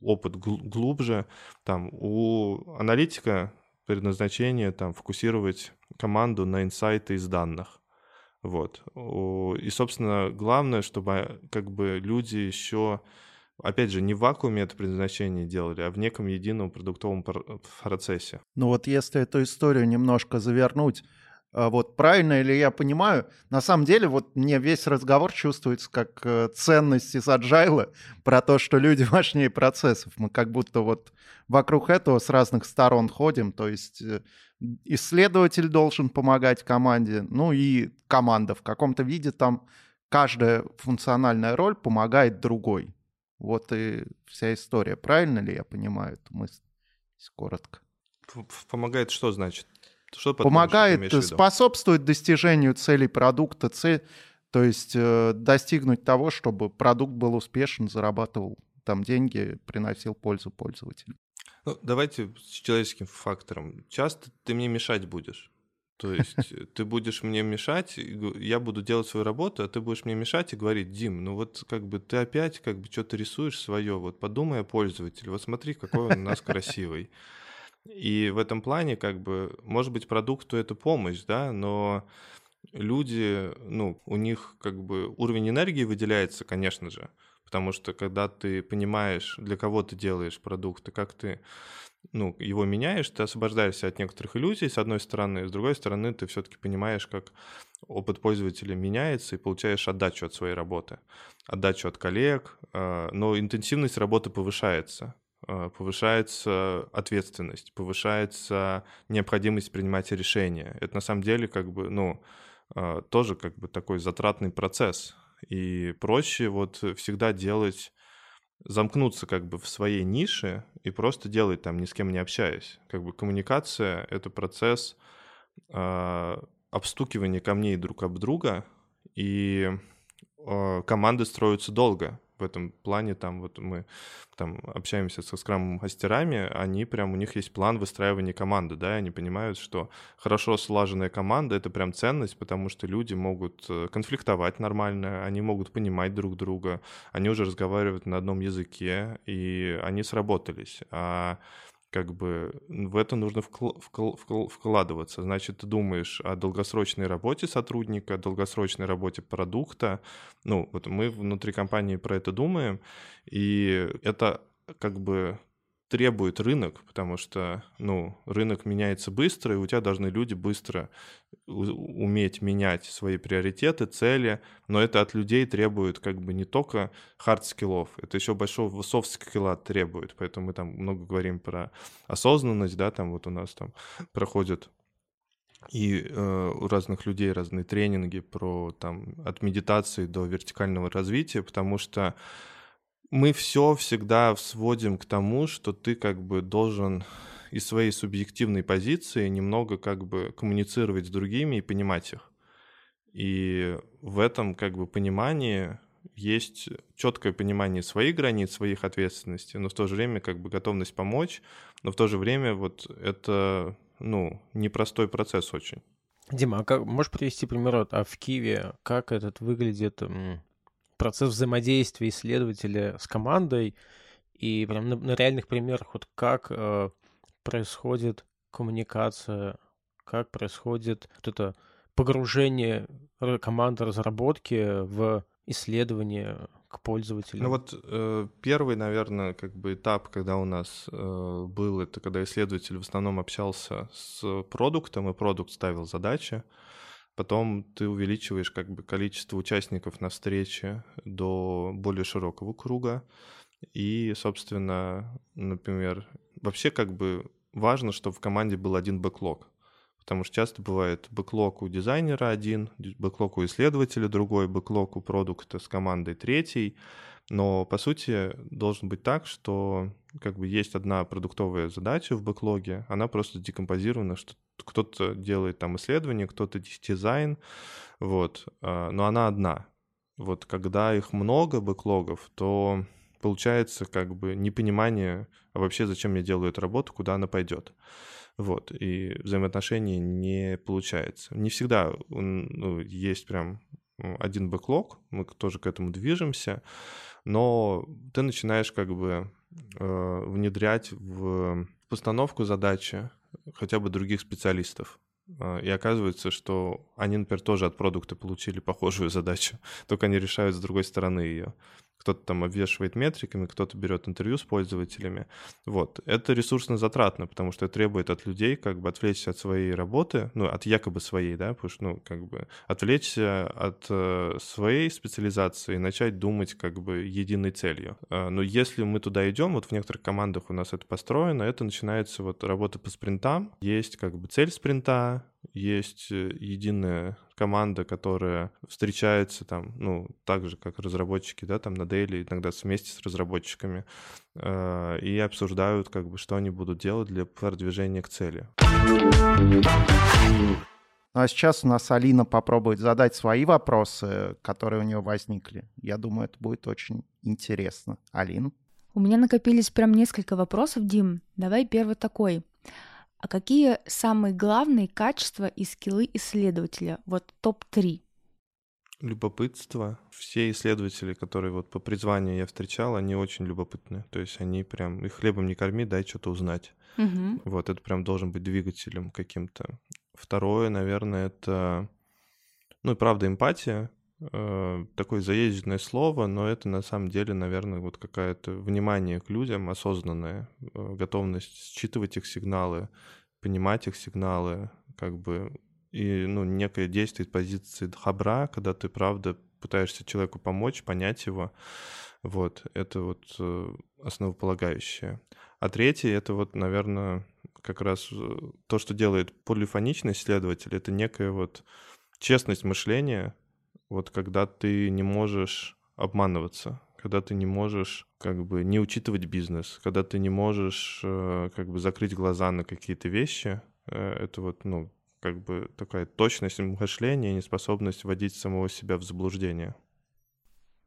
опыт гл- глубже. Там у аналитика предназначение там фокусировать команду на инсайты из данных. Вот. И, собственно, главное, чтобы как бы люди еще, опять же, не в вакууме это предназначение делали, а в неком едином продуктовом процессе. Ну вот если эту историю немножко завернуть, а вот правильно ли я понимаю? На самом деле, вот мне весь разговор чувствуется как э, ценность из agile про то, что люди важнее процессов. Мы как будто вот вокруг этого с разных сторон ходим. То есть э, исследователь должен помогать команде, ну и команда в каком-то виде там каждая функциональная роль помогает другой. Вот и вся история. Правильно ли я понимаю эту мысль? Коротко. Помогает что значит? Что помогает, способствует достижению целей продукта, цель, то есть э, достигнуть того, чтобы продукт был успешен, зарабатывал там деньги, приносил пользу пользователю. Ну, давайте с человеческим фактором. Часто ты мне мешать будешь. То есть ты будешь мне мешать, я буду делать свою работу, а ты будешь мне мешать и говорить, Дим, ну вот как бы ты опять как бы что-то рисуешь свое, вот подумай о пользователе, вот смотри, какой он у нас красивый. И в этом плане, как бы, может быть, продукту это помощь, да, но люди, ну, у них как бы уровень энергии выделяется, конечно же, потому что когда ты понимаешь, для кого ты делаешь продукт и как ты ну, его меняешь, ты освобождаешься от некоторых иллюзий, с одной стороны, с другой стороны, ты все-таки понимаешь, как опыт пользователя меняется и получаешь отдачу от своей работы, отдачу от коллег, а, но интенсивность работы повышается. Э, повышается ответственность, повышается необходимость принимать решения. Это на самом деле как бы, ну, э, тоже как бы такой затратный процесс. И проще вот всегда делать замкнуться как бы в своей нише и просто делать там, ни с кем не общаясь. Как бы коммуникация — это процесс э, обстукивания камней друг об друга, и э, команды строятся долго в этом плане там вот мы там общаемся со скрам-мастерами, они прям, у них есть план выстраивания команды, да, и они понимают, что хорошо слаженная команда — это прям ценность, потому что люди могут э, конфликтовать нормально, они могут понимать друг друга, они уже разговаривают на одном языке, и они сработались. А как бы в это нужно вкл- вкл- вкл- вкладываться. Значит, ты думаешь о долгосрочной работе сотрудника, о долгосрочной работе продукта. Ну, вот мы внутри компании про это думаем, и это как бы требует рынок, потому что, ну, рынок меняется быстро, и у тебя должны люди быстро уметь менять свои приоритеты, цели, но это от людей требует как бы не только hard skill ов, это еще большого soft skill а требует, поэтому мы там много говорим про осознанность, да, там вот у нас там проходят и э, у разных людей разные тренинги про там от медитации до вертикального развития, потому что мы все всегда сводим к тому, что ты как бы должен из своей субъективной позиции немного как бы коммуницировать с другими и понимать их. И в этом как бы понимании есть четкое понимание своих границ, своих ответственностей, но в то же время как бы готовность помочь, но в то же время вот это, ну, непростой процесс очень. Дима, а как, можешь привести пример, а в Киеве как этот выглядит процесс взаимодействия исследователя с командой и прям на, на реальных примерах, вот как э, происходит коммуникация, как происходит вот это погружение команды разработки в исследование к пользователю. Ну вот э, первый, наверное, как бы этап, когда у нас э, был, это когда исследователь в основном общался с продуктом, и продукт ставил задачи. Потом ты увеличиваешь как бы количество участников на встрече до более широкого круга. И, собственно, например, вообще как бы важно, чтобы в команде был один бэклог. Потому что часто бывает бэклог у дизайнера один, бэклог у исследователя другой, бэклог у продукта с командой третий. Но, по сути, должен быть так, что как бы есть одна продуктовая задача в бэклоге, она просто декомпозирована, что кто-то делает там исследование, кто-то дизайн, вот, а, но она одна. Вот когда их много бэклогов, то получается как бы непонимание, а вообще зачем я делаю эту работу, куда она пойдет. Вот, и взаимоотношений не получается. Не всегда ну, есть прям один бэклог, мы тоже к этому движемся, но ты начинаешь как бы э, внедрять в постановку задачи хотя бы других специалистов. А, и оказывается, что они, например, тоже от продукта получили похожую задачу, только они решают с другой стороны ее кто-то там обвешивает метриками, кто-то берет интервью с пользователями. Вот. Это ресурсно затратно, потому что требует от людей как бы отвлечься от своей работы, ну, от якобы своей, да, потому что, ну, как бы отвлечься от э, своей специализации и начать думать как бы единой целью. Э, но если мы туда идем, вот в некоторых командах у нас это построено, это начинается вот работа по спринтам, есть как бы цель спринта, есть э, единая команда, которая встречается там, ну, так же, как разработчики, да, там на дейли, иногда вместе с разработчиками, э, и обсуждают, как бы, что они будут делать для продвижения к цели. Ну а сейчас у нас Алина попробует задать свои вопросы, которые у нее возникли. Я думаю, это будет очень интересно. Алин? У меня накопились прям несколько вопросов, Дим. Давай первый такой. А какие самые главные качества и скиллы исследователя? Вот топ-3. Любопытство. Все исследователи, которые вот по призванию я встречал, они очень любопытны. То есть они прям, их хлебом не корми, дай что-то узнать. Угу. Вот это прям должен быть двигателем каким-то. Второе, наверное, это, ну и правда, эмпатия. Э, такое заезженное слово, но это на самом деле, наверное, вот какое-то внимание к людям, осознанное, э, готовность считывать их сигналы, понимать их сигналы, как бы, и, ну, некое действие позиции хабра, когда ты, правда, пытаешься человеку помочь, понять его, вот, это вот э, основополагающее. А третье, это вот, наверное, как раз то, что делает полифоничный исследователь, это некая вот честность мышления, вот когда ты не можешь обманываться, когда ты не можешь как бы не учитывать бизнес, когда ты не можешь э, как бы закрыть глаза на какие-то вещи. Э, это вот, ну, как бы такая точность мышления и неспособность вводить самого себя в заблуждение.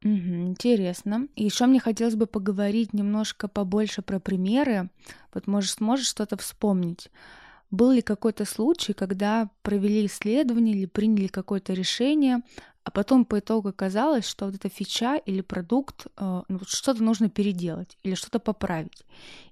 Угу, интересно. И еще мне хотелось бы поговорить немножко побольше про примеры. Вот, может, сможешь что-то вспомнить? Был ли какой-то случай, когда провели исследование или приняли какое-то решение, а потом по итогу оказалось, что вот эта фича или продукт, э, ну, что-то нужно переделать или что-то поправить,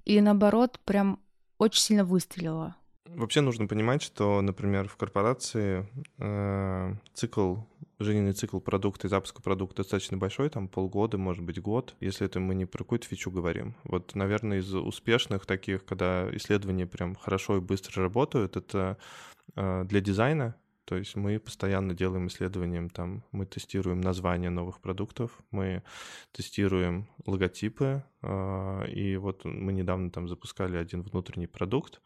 или наоборот, прям очень сильно выстрелило? Вообще нужно понимать, что, например, в корпорации э, цикл, жизненный цикл продукта и запуска продукта достаточно большой, там полгода, может быть, год, если это мы не про какую-то фичу говорим. Вот, наверное, из успешных таких, когда исследования прям хорошо и быстро работают, это э, для дизайна, то есть мы постоянно делаем исследования, там мы тестируем названия новых продуктов, мы тестируем логотипы, э, и вот мы недавно там запускали один внутренний продукт,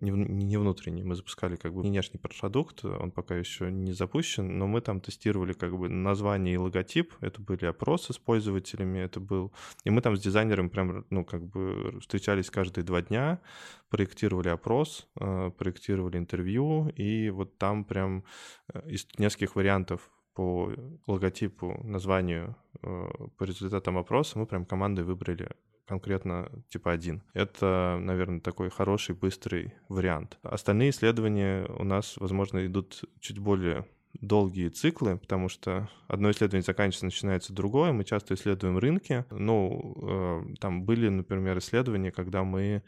не, не внутренний, мы запускали как бы внешний продукт, он пока еще не запущен, но мы там тестировали как бы название и логотип, это были опросы с пользователями, это был... И мы там с дизайнером прям, ну, как бы встречались каждые два дня, проектировали опрос, а, проектировали интервью, и вот там прям э, из нескольких вариантов по логотипу, названию, по результатам опроса мы прям командой выбрали конкретно типа 1. Это, наверное, такой хороший, быстрый вариант. Остальные исследования у нас, возможно, идут чуть более долгие циклы, потому что одно исследование заканчивается, начинается другое. Мы часто исследуем рынки. Ну, э, там были, например, исследования, когда мы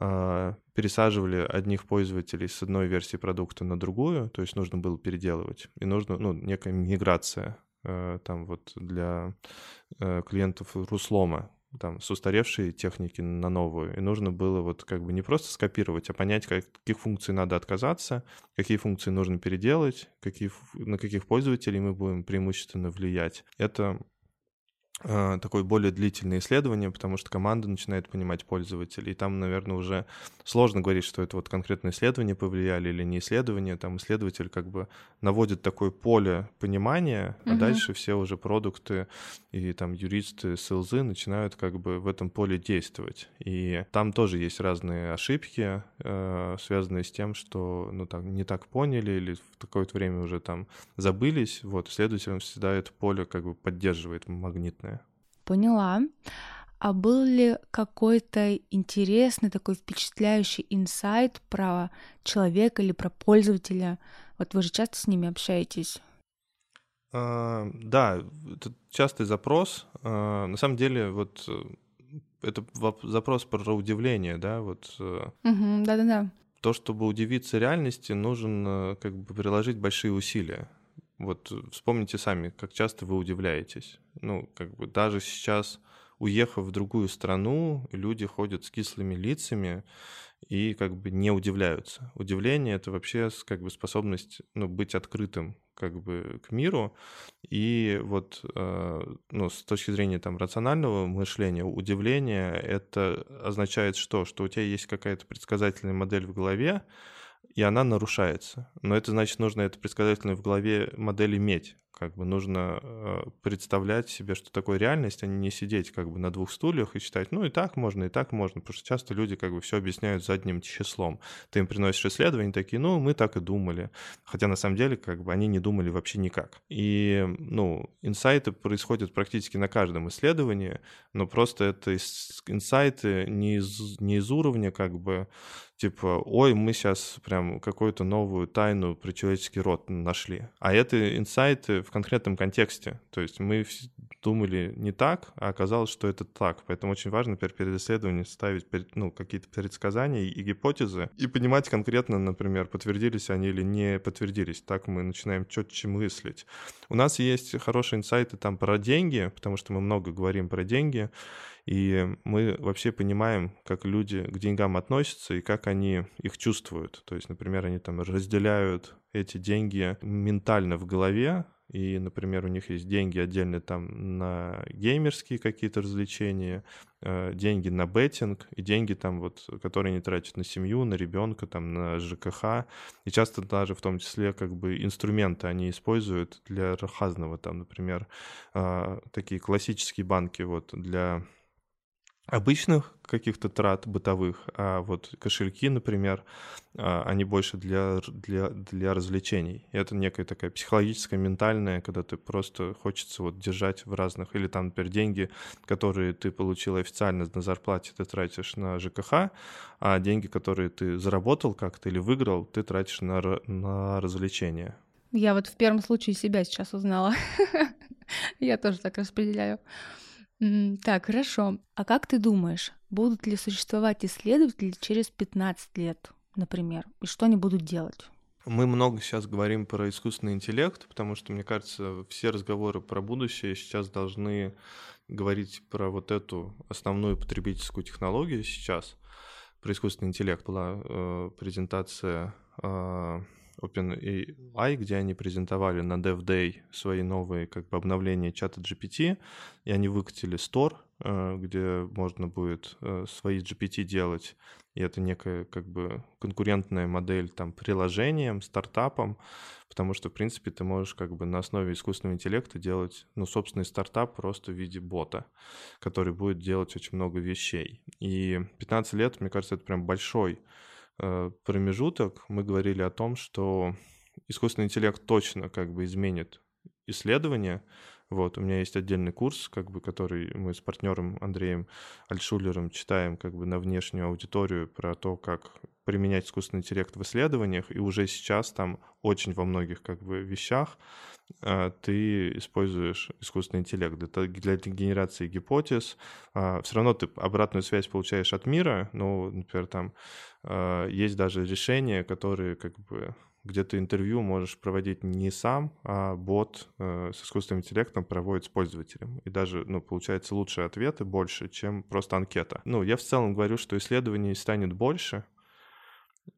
э, пересаживали одних пользователей с одной версии продукта на другую, то есть нужно было переделывать, и нужно, ну, некая миграция э, там вот для клиентов Руслома, там, с устаревшей техники на новую, и нужно было вот как бы не просто скопировать, а понять, как, каких функций надо отказаться, какие функции нужно переделать, какие, на каких пользователей мы будем преимущественно влиять. Это такое более длительное исследование, потому что команда начинает понимать пользователей. И там, наверное, уже сложно говорить, что это вот конкретное исследование повлияли или не исследование. Там исследователь как бы наводит такое поле понимания, угу. а дальше все уже продукты и там юристы, селзы начинают как бы в этом поле действовать. И там тоже есть разные ошибки, э, связанные с тем, что ну, там, не так поняли или в такое-то время уже там забылись. Вот, следователям всегда это поле как бы поддерживает магнитное. Поняла. А был ли какой-то интересный, такой впечатляющий инсайт про человека или про пользователя? Вот вы же часто с ними общаетесь? А, да, это частый запрос. А, на самом деле, вот э, это запрос про удивление, да, вот. Угу, да-да-да. То, чтобы удивиться реальности, нужно как бы приложить большие усилия. Вот вспомните сами, как часто вы удивляетесь. Ну, как бы даже сейчас, уехав в другую страну, люди ходят с кислыми лицами и как бы не удивляются. Удивление — это вообще как бы способность ну, быть открытым как бы к миру. И вот э, ну, с точки зрения там рационального мышления, удивление — это означает что? Что у тебя есть какая-то предсказательная модель в голове, и она нарушается. Но это значит, нужно это предсказательную в голове модель иметь. Как бы нужно э, представлять себе, что такое реальность, а не сидеть как бы на двух стульях и считать, ну и так можно, и так можно, потому что часто люди как бы все объясняют задним числом. Ты им приносишь исследования, такие, ну мы так и думали. Хотя на самом деле как бы они не думали вообще никак. И, ну, инсайты происходят практически на каждом исследовании, но просто это инсайты не из, не из уровня как бы типа, ой, мы сейчас прям какую-то новую тайну про человеческий род нашли. А это инсайты в конкретном контексте. То есть мы думали не так, а оказалось, что это так. Поэтому очень важно перед исследованием ставить ну, какие-то предсказания и гипотезы и понимать конкретно, например, подтвердились они или не подтвердились. Так мы начинаем четче мыслить. У нас есть хорошие инсайты там про деньги, потому что мы много говорим про деньги. И мы вообще понимаем, как люди к деньгам относятся и как они их чувствуют. То есть, например, они там разделяют эти деньги ментально в голове, и, например, у них есть деньги отдельно там на геймерские какие-то развлечения, э, деньги на беттинг и деньги там вот, которые они тратят на семью, на ребенка, там на ЖКХ. И часто даже в том числе как бы инструменты они используют для разного, там, например, э, такие классические банки вот для обычных каких-то трат бытовых, а вот кошельки, например, а, они больше для, для, для развлечений. И это некая такая психологическая, ментальная, когда ты просто хочется вот держать в разных, или там, например, деньги, которые ты получил официально на зарплате, ты тратишь на ЖКХ, а деньги, которые ты заработал как-то или выиграл, ты тратишь на, на развлечения. Я вот в первом случае себя сейчас узнала. Я тоже так распределяю. Так, хорошо. А как ты думаешь, будут ли существовать исследователи через 15 лет, например, и что они будут делать? Мы много сейчас говорим про искусственный интеллект, потому что, мне кажется, все разговоры про будущее сейчас должны говорить про вот эту основную потребительскую технологию сейчас. Про искусственный интеллект была э, презентация э, OpenAI, где они презентовали на Dev Day свои новые как бы обновления чата GPT, и они выкатили Store, э, где можно будет э, свои GPT делать, и это некая как бы конкурентная модель там приложением, стартапом, потому что, в принципе, ты можешь как бы на основе искусственного интеллекта делать, ну, собственный стартап просто в виде бота, который будет делать очень много вещей. И 15 лет, мне кажется, это прям большой промежуток мы говорили о том, что искусственный интеллект точно как бы изменит исследования. Вот, у меня есть отдельный курс, как бы, который мы с партнером Андреем Альшулером читаем как бы на внешнюю аудиторию про то, как применять искусственный интеллект в исследованиях, и уже сейчас там очень во многих как бы вещах э, ты используешь искусственный интеллект для, для генерации гипотез. Э, все равно ты обратную связь получаешь от мира, но, например, там э, есть даже решения, которые как бы где ты интервью можешь проводить не сам, а бот э, с искусственным интеллектом проводит с пользователем. И даже, ну, получается лучшие ответы больше, чем просто анкета. Ну, я в целом говорю, что исследований станет больше,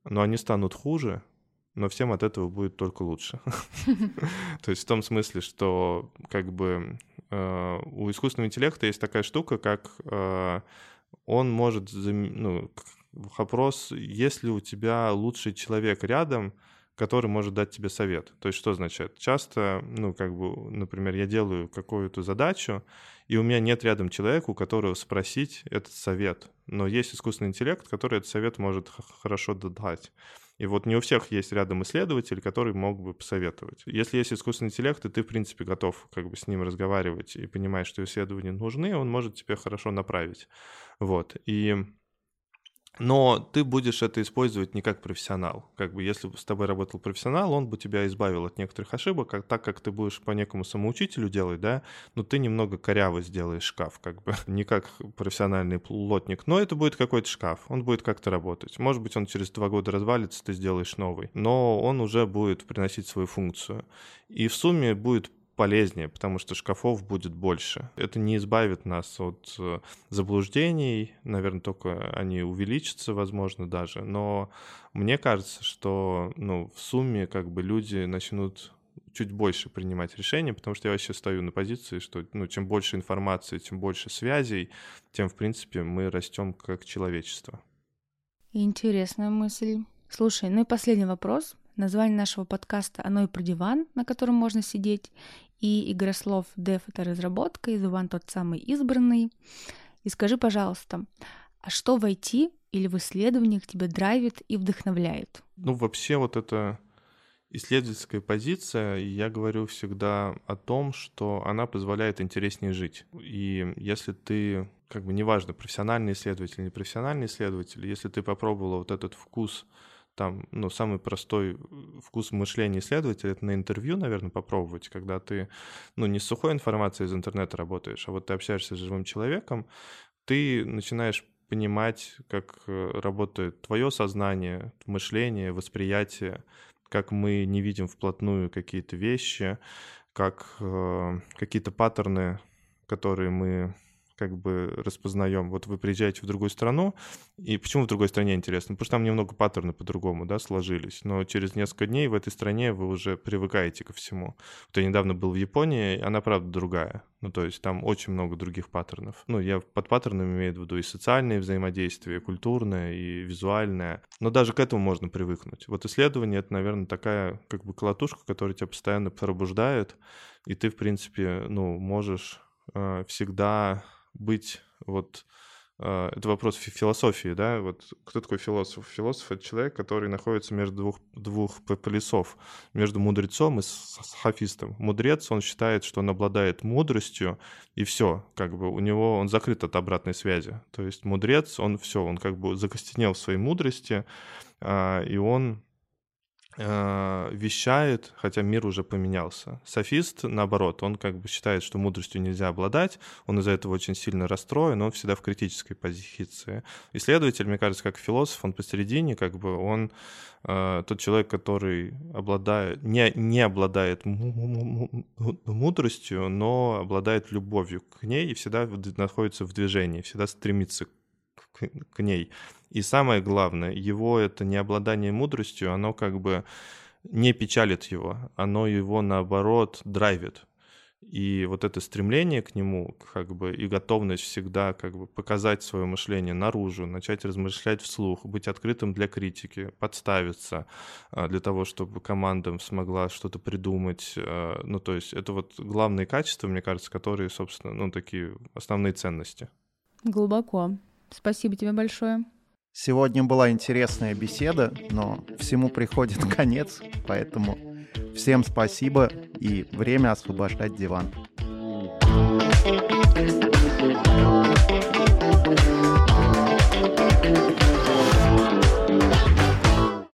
но они станут хуже, но всем от этого будет только лучше. То есть в том смысле, что как бы э, у искусственного интеллекта есть такая штука, как э, он может, ну, вопрос, есть ли у тебя лучший человек рядом, который может дать тебе совет. То есть что означает? Часто, ну, как бы, например, я делаю какую-то задачу, и у меня нет рядом человека, у которого спросить этот совет. Но есть искусственный интеллект, который этот совет может хорошо дать. И вот не у всех есть рядом исследователь, который мог бы посоветовать. Если есть искусственный интеллект, и ты, в принципе, готов как бы с ним разговаривать и понимаешь, что исследования нужны, он может тебе хорошо направить. Вот. И но ты будешь это использовать не как профессионал. Как бы если бы с тобой работал профессионал, он бы тебя избавил от некоторых ошибок, как, так как ты будешь по некому самоучителю делать, да, но ты немного коряво сделаешь шкаф, как бы, не как профессиональный плотник, но это будет какой-то шкаф, он будет как-то работать. Может быть, он через два года развалится, ты сделаешь новый, но он уже будет приносить свою функцию. И в сумме будет полезнее, потому что шкафов будет больше. Это не избавит нас от э, заблуждений, наверное, только они увеличатся, возможно, даже. Но мне кажется, что ну, в сумме как бы люди начнут чуть больше принимать решения, потому что я вообще стою на позиции, что ну, чем больше информации, тем больше связей, тем, в принципе, мы растем как человечество. Интересная мысль. Слушай, ну и последний вопрос. Название нашего подкаста «Оно и про диван», на котором можно сидеть, и игрослов Dev — это разработка, и Диван тот самый избранный. И скажи, пожалуйста, а что в IT или в исследованиях тебя драйвит и вдохновляет? Ну, вообще вот эта исследовательская позиция, я говорю всегда о том, что она позволяет интереснее жить. И если ты, как бы неважно, профессиональный исследователь, не профессиональный исследователь, если ты попробовала вот этот вкус там, ну, самый простой э, вкус мышления исследователя — это на интервью, наверное, попробовать, когда ты, ну, не с сухой информацией из интернета работаешь, а вот ты общаешься с живым человеком, ты начинаешь понимать, как э, работает твое сознание, мышление, восприятие, как мы не видим вплотную какие-то вещи, как э, какие-то паттерны, которые мы как бы распознаем. Вот вы приезжаете в другую страну, и почему в другой стране интересно? Потому что там немного паттерны по-другому, да, сложились. Но через несколько дней в этой стране вы уже привыкаете ко всему. Вот я недавно был в Японии, она, правда, другая. Ну, то есть там очень много других паттернов. Ну, я под паттернами имею в виду и социальные взаимодействия, и культурное, и визуальное. Но даже к этому можно привыкнуть. Вот исследование — это, наверное, такая как бы колотушка, которая тебя постоянно пробуждает, и ты, в принципе, ну, можешь э, всегда быть вот а, это вопрос философии, да, вот кто такой философ? Философ — это человек, который находится между двух, двух полюсов, между мудрецом и хафистом. Мудрец, он считает, что он обладает мудростью, и все, как бы у него, он закрыт от обратной связи. То есть мудрец, он все, он как бы закостенел в своей мудрости, а, и он вещает, хотя мир уже поменялся. Софист, наоборот, он как бы считает, что мудростью нельзя обладать, он из-за этого очень сильно расстроен, он всегда в критической позиции. Исследователь, мне кажется, как философ, он посередине, как бы он э, тот человек, который обладает, не, не обладает мудростью, но обладает любовью к ней и всегда находится в движении, всегда стремится к, к ней. И самое главное, его это необладание мудростью, оно как бы не печалит его, оно его наоборот драйвит. И вот это стремление к нему, как бы, и готовность всегда как бы показать свое мышление наружу, начать размышлять вслух, быть открытым для критики, подставиться а, для того, чтобы команда смогла что-то придумать. А, ну, то есть это вот главные качества, мне кажется, которые, собственно, ну, такие основные ценности. Глубоко. Спасибо тебе большое. Сегодня была интересная беседа, но всему приходит конец, поэтому всем спасибо и время освобождать диван.